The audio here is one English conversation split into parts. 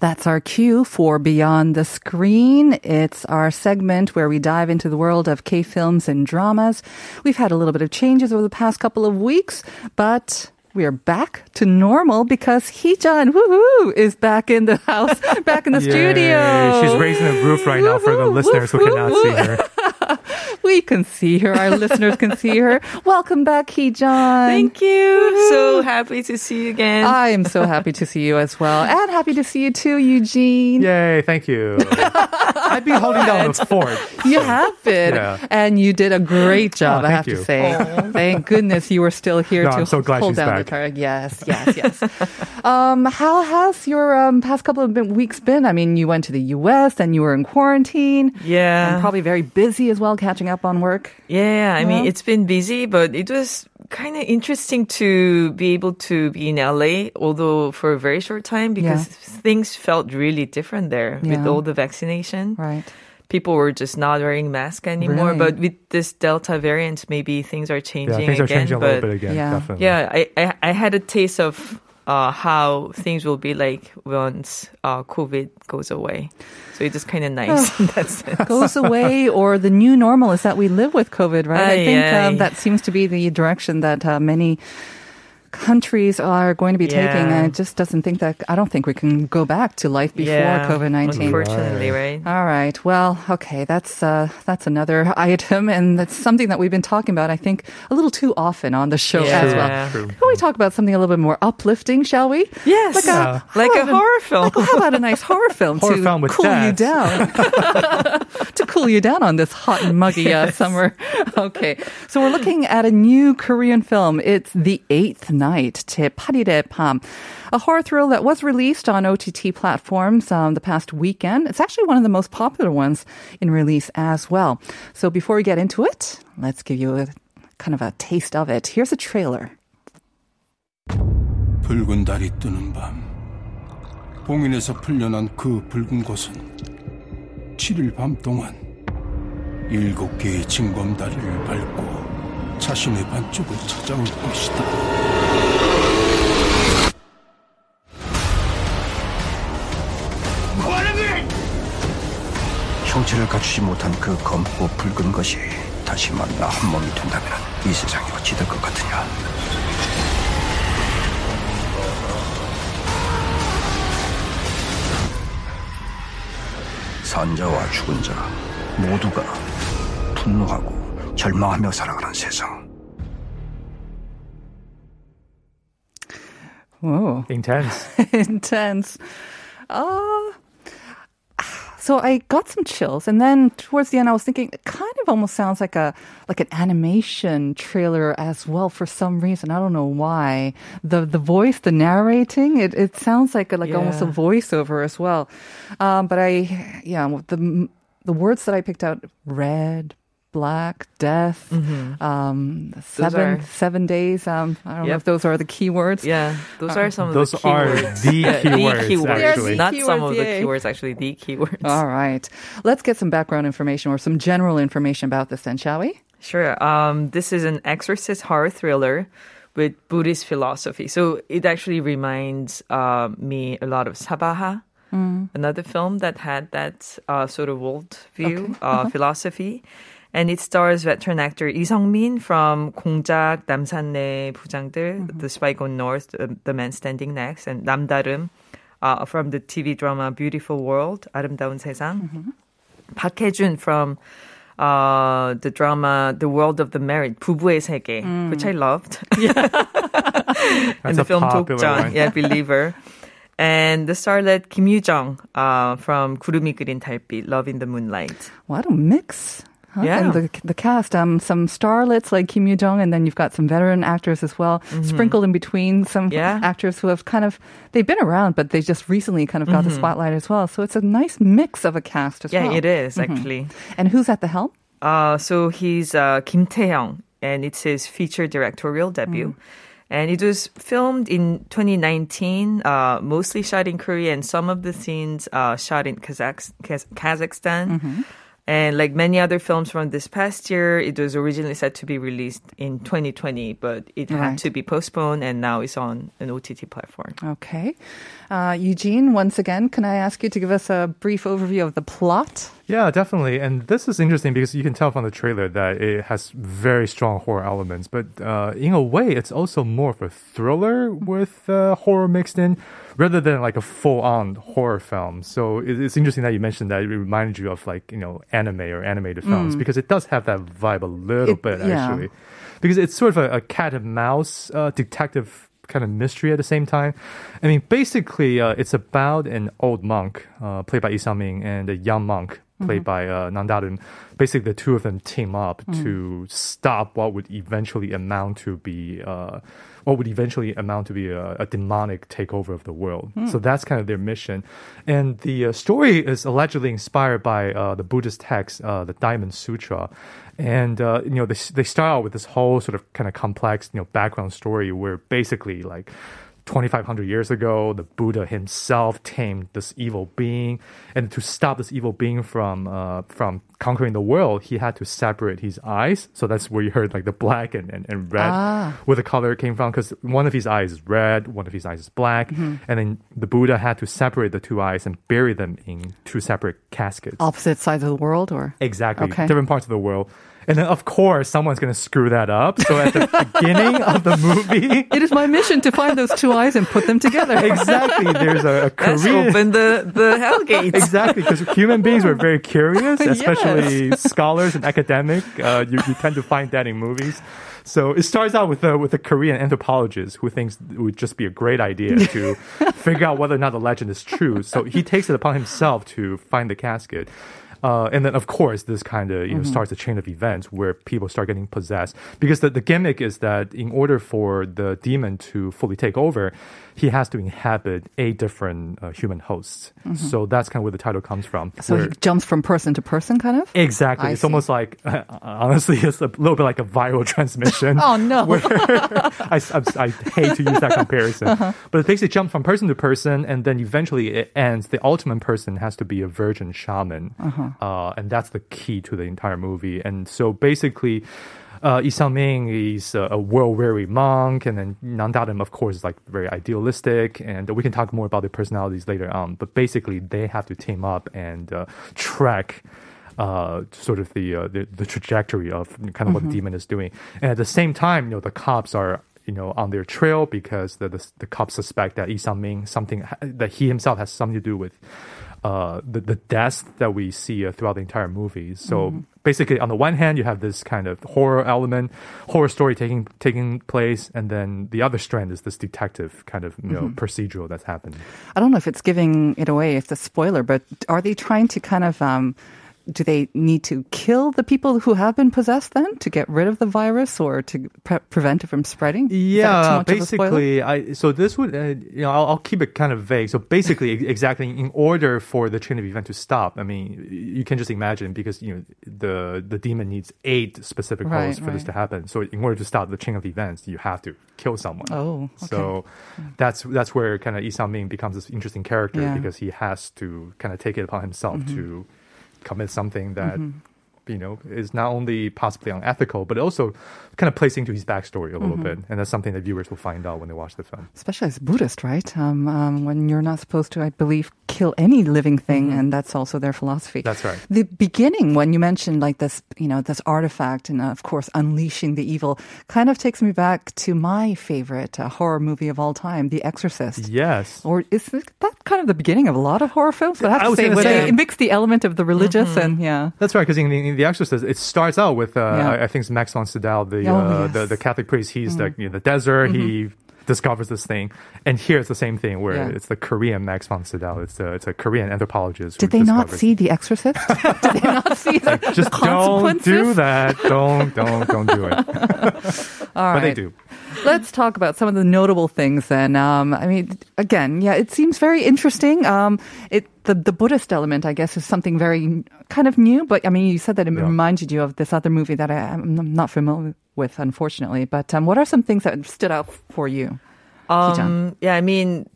That's our cue for Beyond the Screen. It's our segment where we dive into the world of K films and dramas. We've had a little bit of changes over the past couple of weeks, but we are back to normal because Heejun, woohoo, is back in the house, back in the studio. She's raising a roof right now for the Woohoo, listeners who cannot see her. We can see her. Our listeners can see her. Welcome back, Heejun. Thank you. So happy to see you again. I am so happy to see you as well. And happy to see you too, Eugene. Yay, thank you. I've been holding down the fort. You have been. Yeah. And you did a great job, Oh, I thank have to you. say. Thank goodness you were still here No, to I'm so glad hold she's down back. the car. Yes, yes, yes. um, how has your um, past couple of weeks been? I mean, you went to the U.S. and you were in quarantine. yeah. And probably very busy as well, catching up on work. yeah, I mean, it's been busy, but it was kind of interesting to be able to be in LA, although for a very short time, because things felt really different there with all the vaccination. Right. People were just not wearing masks anymore, Really? but with this Delta variant, maybe things are Yeah, changing things are again. changing a but little bit again. Yeah. Definitely. Yeah, I, I, I had a taste of uh, how things will be like once uh, COVID goes away. So it is just kind of nice in that sense. Goes away, or the new normal is that we live with COVID, right? I think um, that seems to be the direction that uh, many countries are going to be taking. Yeah. And it just doesn't think that, I don't think we can go back to life before Yeah, COVID 19. Unfortunately, right? All right. Well, okay. That's uh, that's another item, and that's something that we've been talking about. I think a little too often on the show Yeah. as well. True. Can we talk about something a little bit more uplifting, shall we? Yes, Like a, like a horror film. Like, how about a nice horror film Horror to film with cool you down? to cool you down on this hot and muggy uh, summer. Okay. So we're looking at a new Korean film. It's The Eighth Night, 제 8일의 밤. A horror thrill that was released on OTT platforms um, the past weekend. It's actually one of the most popular ones in release as well. So before we get into it, let's give you a kind of a taste of it. Here's a trailer. 붉은 달이 뜨는 밤 봉인에서 풀려난 그 붉은 곳은 7일 밤 동안 일곱 개의 징검다리를 밟고 자신의 반쪽을 찾아올 것이다. 형체를 갖추지 못한 그 검고 붉은 것이 다시 만나 한 몸이 된다면 이 세상이 어찌 될 것 같으냐. 산자와 죽은 자 모두가 분노하고 절망하며 살아가는 세상. Whoa. Intense. intense. Uh, so I got some chills, and then towards the end, I was thinking it kind of almost sounds like a like an animation trailer as well. For some reason, I don't know why. the The voice, the narrating, it, it sounds like a, like almost a voiceover as well. Um, but I, yeah, the the words that I picked out: red, black, death, um, seven are- seven days. Um, I don't know if those are the keywords. Yeah, those are some of Those the are keywords. the Yeah, keywords, the keywords, actually. not The some keywords, of the yay. keywords. Actually, the keywords. All right. Let's get some background information or some general information about this then, shall we? Sure. Um, this is an exorcist horror thriller with Buddhist philosophy. So it actually reminds uh, me a lot of Sabaha, another film that had that uh, sort of world view uh, philosophy And it stars veteran actor Lee Sung-min from 공작, 남산내 부장들, The Spy Gone North, The, the Man Standing Next, and 남다름 uh, from the TV drama Beautiful World, 아름다운 세상. Park Hae-jun from uh, the drama The World of the Married, 부부의 세계, which I loved. That's and the a film popular 독전, one. yeah, Believer. And the starlet Kim Yoo-jung uh, from 구름이 그린 달빛, Love in the Moonlight. What a mix. Yeah. And the, the cast, um, some starlets like Kim Yoo Jung, and then you've got some veteran actors as well, sprinkled in between some Mm-hmm. Yeah. actors who have kind of they've been around, but they just recently kind of got the spotlight as well. So it's a nice mix of a cast as Mm-hmm. Yeah, well. it is, actually. And who's at the helm? Uh, so he's uh, Kim Tae-hyung, and it's his feature directorial debut. And it was filmed in 2019, uh, mostly shot in Korea, and some of the scenes uh, shot in Kazakh- Kaz- Kazakhstan. And like many other films from this past year, it was originally set to be released in 2020, but it had Right. to be postponed, and now it's on an OTT platform. Okay. Uh, Eugene, once again, can I ask you to give us a brief overview of the plot? Yeah, definitely. And this is interesting because you can tell from the trailer that it has very strong horror elements, but uh, in a way, it's also more of a thriller with uh, horror mixed in rather than like a full on horror film. So it's interesting that you mentioned that it reminded you of like, you know, anime or animated films because it does have that vibe a little It- bit yeah. actually. Because it's sort of a, a cat and mouse uh, detective kind of mystery at the same time. I mean, basically, uh, it's about an old monk uh, played by Lee Sung-min and a young monk played by uh, Nam Da-reum. Basically, the two of them team up to stop what would eventually amount to be uh, what would eventually amount to be a, a demonic takeover of the world. So that's kind of their mission. And the uh, story is allegedly inspired by uh, the Buddhist text, uh, the Diamond Sutra. And uh, you know they they start out with this whole sort of kind of complex you know background story where basically like 2500 years ago the buddha himself tamed this evil being. And to stop this evil being from uh, from conquering the world he had to separate his eyes. So that's where you heard like the black and, and, and red where the color came from because one of his eyes is red one of his eyes is black. And then the buddha had to separate the two eyes and bury them in two separate caskets. Opposite sides of the world, or? Exactly. Okay. Different parts of the world. And then, of course, someone's going to screw that up. So at the beginning of the movie, it is my mission to find those two eyes and put them together. exactly, there's a, a Let's Korean. open the, the hell gates. Exactly, because human beings were very curious, especially scholars and academic. Uh, you, you tend to find that in movies. So it starts out with a, with a Korean anthropologist who thinks it would just be a great idea to figure out whether or not the legend is true. So he takes it upon himself to find the casket. Uh, and then, of course, this kind of you know starts a chain of events where people start getting possessed. Because the, the gimmick is that in order for the demon to fully take over, he has to inhabit eight different uh, human hosts. So that's kind of where the title comes from. So where- he jumps from person to person, kind of. Exactly. I it's see. almost like, honestly, it's a little bit like a viral transmission. Oh no! I, I, I hate to use that comparison, Uh-huh. but it basically jumps from person to person, and then eventually it ends. The ultimate person has to be a virgin shaman, Uh-huh. Uh, and that's the key to the entire movie. And so basically. Uh, Lee Sung-min is a, a world-weary monk, and then Nam Da-reum, of course, is like very idealistic, and we can talk more about their personalities later on. But basically, they have to team up and uh, track uh, sort of the, uh, the the trajectory of kind of what the demon is doing. And at the same time, you know, the cops are you know on their trail because the the, the cops suspect that Lee Sung-min something that he himself has something to do with uh, the the deaths that we see uh, throughout the entire movie. So basically, on the one hand, you have this kind of horror element, horror story taking taking place, and then the other strand is this detective kind of you know procedural that's happening. I don't know if it's giving it away, if it's a spoiler, but are they trying to kind of um, do they need to kill the people who have been possessed then to get rid of the virus or to pre- prevent it from spreading? Is that too Yeah, much of a basically, I so this would uh, you know I'll, I'll keep it kind of vague. So basically, exactly in order for the chain of event to stop, I mean, you can just imagine because you know the the demon needs eight specific Right, hosts for this to happen. So in order to stop the chain of events, you have to kill someone. Oh, okay. so that's that's where kind of Lee Sung-min becomes this interesting character Yeah. Mm-hmm. because he has to kind of take it upon himself to commit something that mm-hmm. You know is not only possibly unethical but also kind of plays into his backstory a little Mm-hmm. bit and that's something that viewers will find out when they watch the film Especially as Buddhist, right? Um, um, when you're not supposed to, I believe, kill any living thing, and that's also their philosophy. Mm-hmm. That's right. The beginning, when you mentioned like this, you know, this artifact, and uh, of course, unleashing the evil, kind of takes me back to my favorite uh, horror movie of all time, The Exorcist. yes Or is that kind of the beginning of a lot of horror films? But I have I to was say, gonna say- they mix the element of the religious and yeah. that's right because in, the- in the exorcist it starts out with uh, Yeah. I, I think it's max von sydow the, Oh, uh, yes. Mm-hmm. the the catholic priest he's like you know, the desert he discovers this thing. And here it's the same thing where Yeah. it's the Korean Max von Sydow. It's a, it's a Korean anthropologist. Did they not see The Exorcist? Did they not see the, Just the don't do that. Don't, don't, don't do it. All but they do. Let's talk about some of the notable things then. Um, I mean, again, yeah, it seems very interesting. Um, it the the Buddhist element, I guess, is something very kind of new. But I mean, you said that it Yeah. reminded you of this other movie that I, I'm not familiar with, unfortunately. But um, what are some things that stood out for you? Um, yeah, I mean,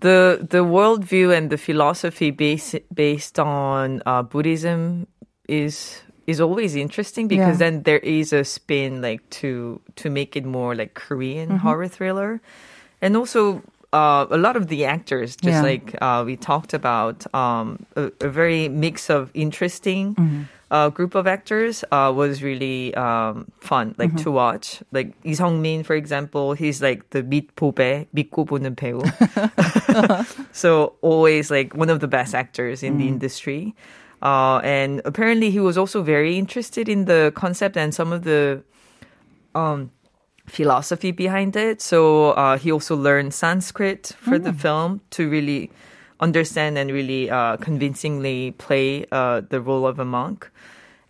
the the worldview and the philosophy based based on uh, Buddhism is is always interesting because Yeah. then there is a spin like to to make it more like Korean Mm-hmm. horror thriller, and also. Uh, a lot of the actors, just Yeah. like uh, we talked about, um, a, a very mix of interesting Mm-hmm. uh, group of actors uh, was really um, fun, like Mm-hmm. to watch. Like Lee Sung-min, for example, he's like the 밑보배, 믿고 보는 배우. so always like one of the best actors in the Mm. industry. Uh, and apparently he was also very interested in the concept and some of the um, philosophy behind it. So uh, he also learned Sanskrit for the film to really understand and really uh, convincingly play uh, the role of a monk.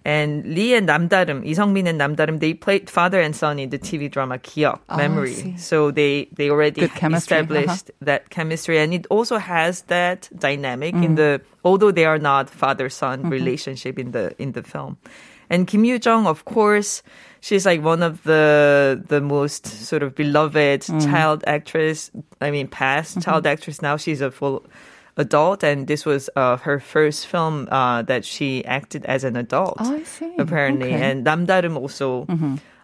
And Lee and Namdarim, Lee Sung-min and Nam Da-reum, they played father and son in the TV drama Kiok, Oh, Memory. So they, they already chemistry, uh-huh. established that chemistry. And it also has that dynamic Mm. in the, although they are not father-son Mm-hmm. relationship in the, in the film. And Kim Yoo Jung, of course, she's like one of the the most sort of beloved Mm. child actress. I mean, past Mm-hmm. child actress. Now she's a full adult, and this was uh, her first film uh, that she acted as an adult. Oh, I see. Apparently, Okay. Mm-hmm. and Nam Da-reum also.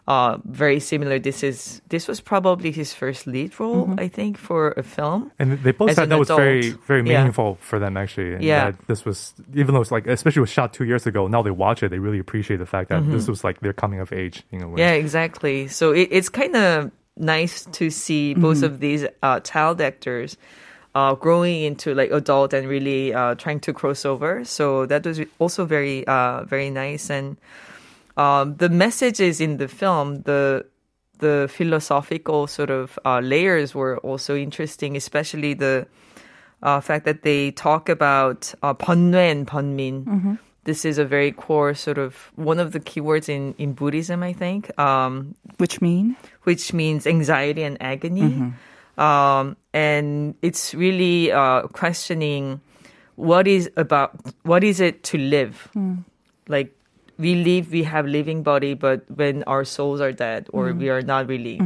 Uh, very similar. This is this was probably his first lead role, Mm-hmm. I think, for a film. And they both As said an that was very, adult. very Yeah. meaningful for them actually. And Yeah. that this was, even though it's like, especially it was shot two years ago, now they watch it, they really appreciate the fact that this was like their coming of age in a way. Mm-hmm. Yeah, exactly. So it, it's kind of nice to see both of these uh, child actors uh, growing into like adult and really uh, trying to cross over. So that was also very, uh, very nice. And um, the messages in the film, the the philosophical sort of uh, layers were also interesting, especially the uh, fact that they talk about uh, 번뇌 and 번민. This is a very core sort of one of the keywords in, in Buddhism, I think, um, Which mean? which means anxiety and agony. Um, and it's really uh, questioning what is about what is it to live? Like we live, we have living body, but when our souls are dead, or we are not really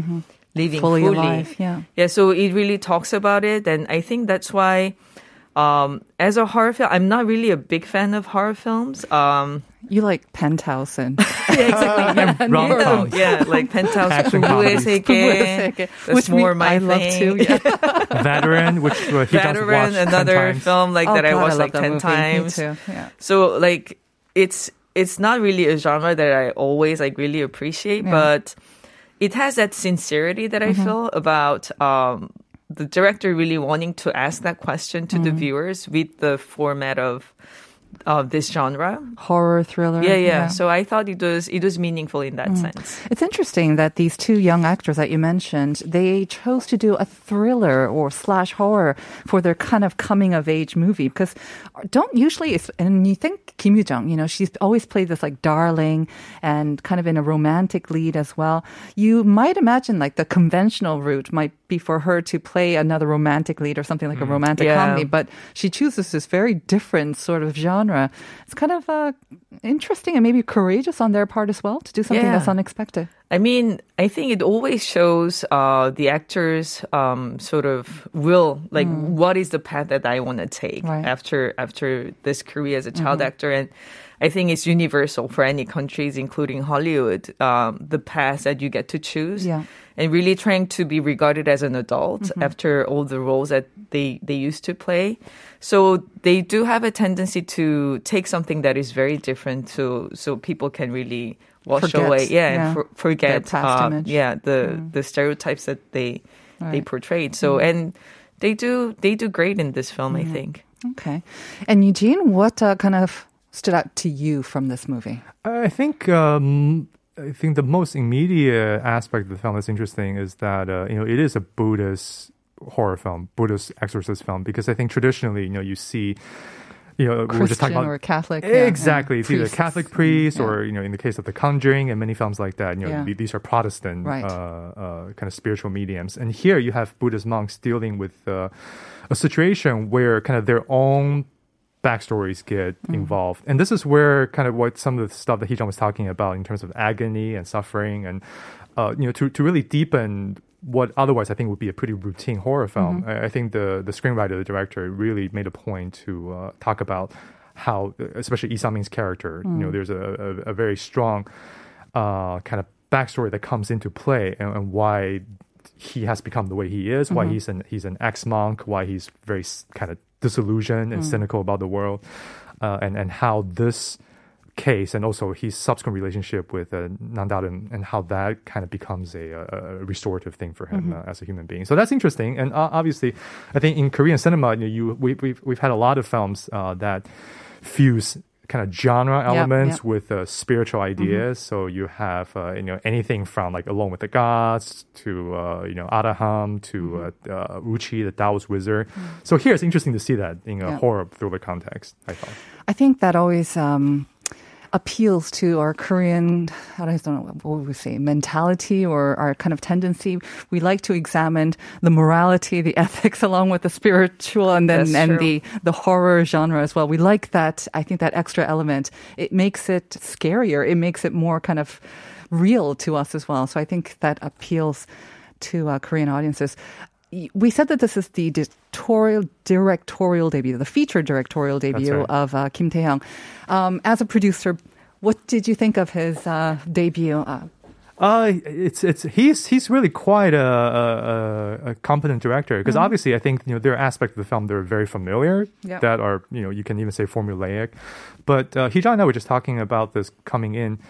living Fully fully, alive, yeah. yeah, so it really talks about it, and I think that's why, um, as a horror film, I'm not really a big fan of horror films. Um, You like Penthouse and yeah, exactly. Yeah, rom-coms. yeah, like Penthouse, Action 부부의 comedies. 세계. 부부의 세계, That's which me- more my I love thing. too. Yeah. Veteran, which uh, he just Veteran, watched 10 another times. film like Oh, that I God, watched love like that ten movie. Me times. too. Yeah. So like it's it's not really a genre that I always like really appreciate, Yeah. Mm-hmm. but it has that sincerity that I feel about um, the director really wanting to ask that question to Mm-hmm. the viewers with the format of of this genre. Horror thriller. Yeah, yeah, So I thought it was it was meaningful in that Mm. sense. It's interesting that these two young actors that you mentioned, they chose to do a thriller or slash horror for their kind of coming of age movie because don't usually, and you think Kim Yoo Jung, you know, she's always played this like darling and kind of in a romantic lead as well. You might imagine like the conventional route might be for her to play another romantic lead or something like a romantic Yeah. comedy, but she chooses this very different sort of genre. It's kind of uh, interesting and maybe courageous on their part as well to do something Yeah. that's unexpected. I mean, I think it always shows uh, the actors' um, sort of will, like what is the path that I want to take Right. after after this career as a child actor, and I think it's universal for any countries, including Hollywood, um, the path that you get to choose. Yeah. And really trying to be regarded as an adult after all the roles that they, they used to play. So they do have a tendency to take something that is very different so so people can really wash Forget, away. Yeah, yeah, and for, forget uh. Mm. yeah, the the stereotypes that they they Right. Mm. portrayed. So and they do they do great in this film, Mm-hmm. I think. Okay. And Eugene, what uh, kind of stood out to you from this movie? I think um, I think the most immediate aspect of the film that's interesting is that uh, you know it is a Buddhist horror film, Buddhist exorcist film, because I think traditionally, you know, you see. You know, we were just talking about or Catholic. yeah, exactly. It's either Priests. Catholic priest Yeah. or you know, in the case of The Conjuring and many films like that, you know, Yeah. these are Protestant Right. uh, uh, kind of spiritual mediums. And here you have Buddhist monks dealing with uh, a situation where kind of their own backstories get Mm. involved. And this is where kind of what some of the stuff that Hee was talking about in terms of agony and suffering and uh, you know to, to really deepen what otherwise I think would be a pretty routine horror film. I, I think the the screenwriter, the director, really made a point to uh, talk about how, especially Lee character, you know, there's a, a, a very strong uh, kind of backstory that comes into play and, and why he has become the way he is, why he's an he's an ex monk, why he's very kind of disillusioned and cynical about the world, uh, and and how this case and also his subsequent relationship with uh, Nam Da-reum and how that kind of becomes a, a, restorative thing for him uh, as a human being. So that's interesting. And uh, obviously, I think in Korean cinema, you, know, you we, we've we've had a lot of films uh, that fuse kind of genre elements yep. with uh, spiritual ideas. So you have uh, you know anything from like Alone with the Gods to uh, you know Arahan to uh, uh, Woochi, the Taoist wizard. So here it's interesting to see that in a Yeah. horror thriller context. I thought. I think that always um, appeals to our Korean, I don't know, what would we say, mentality or our kind of tendency. We like to examine the morality, the ethics, along with the spiritual and then That's and true. the the horror genre as well. We like that. I think that extra element. It makes it scarier. It makes it more kind of real to us as well. So I think that appeals to uh, Korean audiences. We said that this is the directorial, directorial debut, the feature directorial debut right. of uh, Kim Tae-hyung. Um, as a producer, what did you think of his uh, debut? Uh, Uh, it's it's he's he's really quite a a, a competent director because obviously I think you know there are aspects of the film that are very familiar Yeah. that are you know you can even say formulaic, but uh, Hee-jung and I were just talking about this coming in.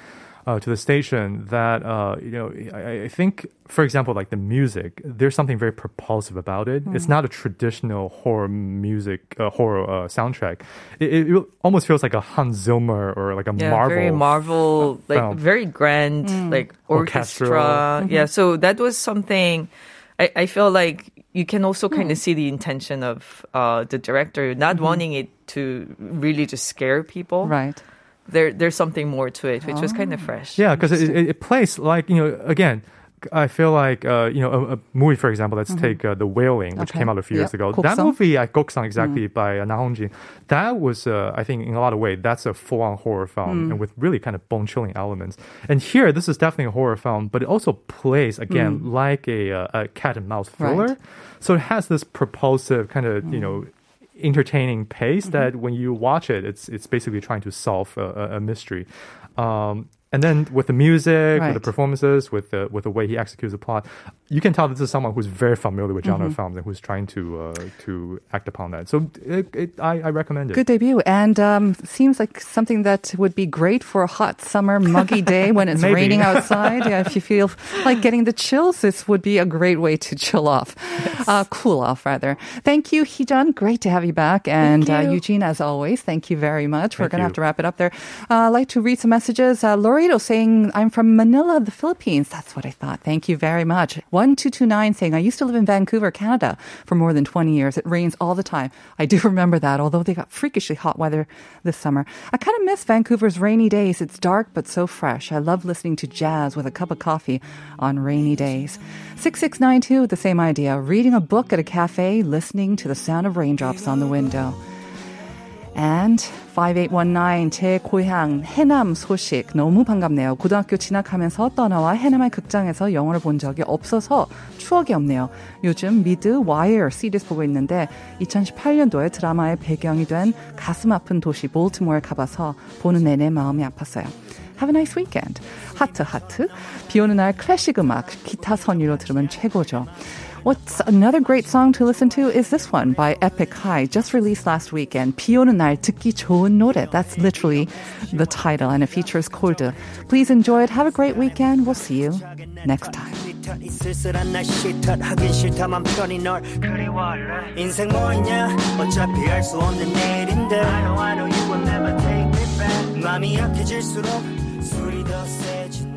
Uh, to the station that uh, you know I, I think for example like the music there's something very propulsive about it it's not a traditional horror music uh, horror uh, soundtrack it, it almost feels like a Hans Zimmer or like a Yeah, Marvel very Marvel, like film. very grand, like Orchestral. orchestra. Yeah, so that was something. I, I feel like you can also kind of see the intention of uh, the director not wanting it to really just scare people. right. There, there's something more to it, which was kind of fresh. Yeah, because it, it, it plays like you know again. I feel like uh, you know a, a movie, for example. Let's take uh, the Wailing, which Okay. came out a few years Yep. ago. That Goksung. movie, uh, Goksung, exactly by uh, Na Hongjin. That was, uh, I think, in a lot of ways, that's a full-on horror film and with really kind of bone-chilling elements. And here, this is definitely a horror film, but it also plays again like a, uh, a cat and mouse thriller. So it has this propulsive kind of you know entertaining pace that when you watch it, it's it's basically trying to solve a, a, a mystery. Um, and then with the music, with the performances, with the with the way he executes the plot, you can tell this is someone who's very familiar with genre films and who's trying to uh, to act upon that. So it, it, I, I recommend it. Good debut, and um, seems like something that would be great for a hot summer, muggy day when it's raining outside. Yeah, if you feel like getting the chills, this would be a great way to chill off, uh, cool off rather. Thank you, Heejun. Great to have you back, and Uh, Eugene, as always, thank you very much. We're gonna you. have to wrap it up there. Uh, I'd like to read some messages. Uh, Saying, "I'm from Manila, the Philippines." That's what I thought. Thank you very much. One two two nine saying, "I used to live in Vancouver, Canada, for more than twenty years. It rains all the time. I do remember that. Although they got freakishly hot weather this summer, I kind of miss Vancouver's rainy days. It's dark but so fresh. I love listening to jazz with a cup of coffee on rainy days." Six six nine two the same idea. Reading a book at a cafe, listening to the sound of raindrops on the window. And 5819, 제 고향 해남 소식 너무 반갑네요. 고등학교 진학하면서 떠나와 해남의 극장에서 영화를 본 적이 없어서 추억이 없네요. 요즘 미드 와이어 시리즈 보고 있는데 2018년도에 드라마의 배경이 된 가슴 아픈 도시 볼티모어에 가봐서 보는 내내 마음이 아팠어요. Have a nice weekend. 하트 하트. 비 오는 날 클래식 음악 기타 선율로 들으면 최고죠. What's another great song to listen to is this one by Epic High, just released last weekend. 비 오는 날 듣기 좋은 노래. That's literally the title, and it features Colde. Please enjoy it. Have a great weekend. We'll see you next time. 쓸쓸한 싫다 맘 편히 널 인생 뭐냐 어차피 없는 내일인데 I know I know you will never take me back 마음이 약해질수록 すり出せ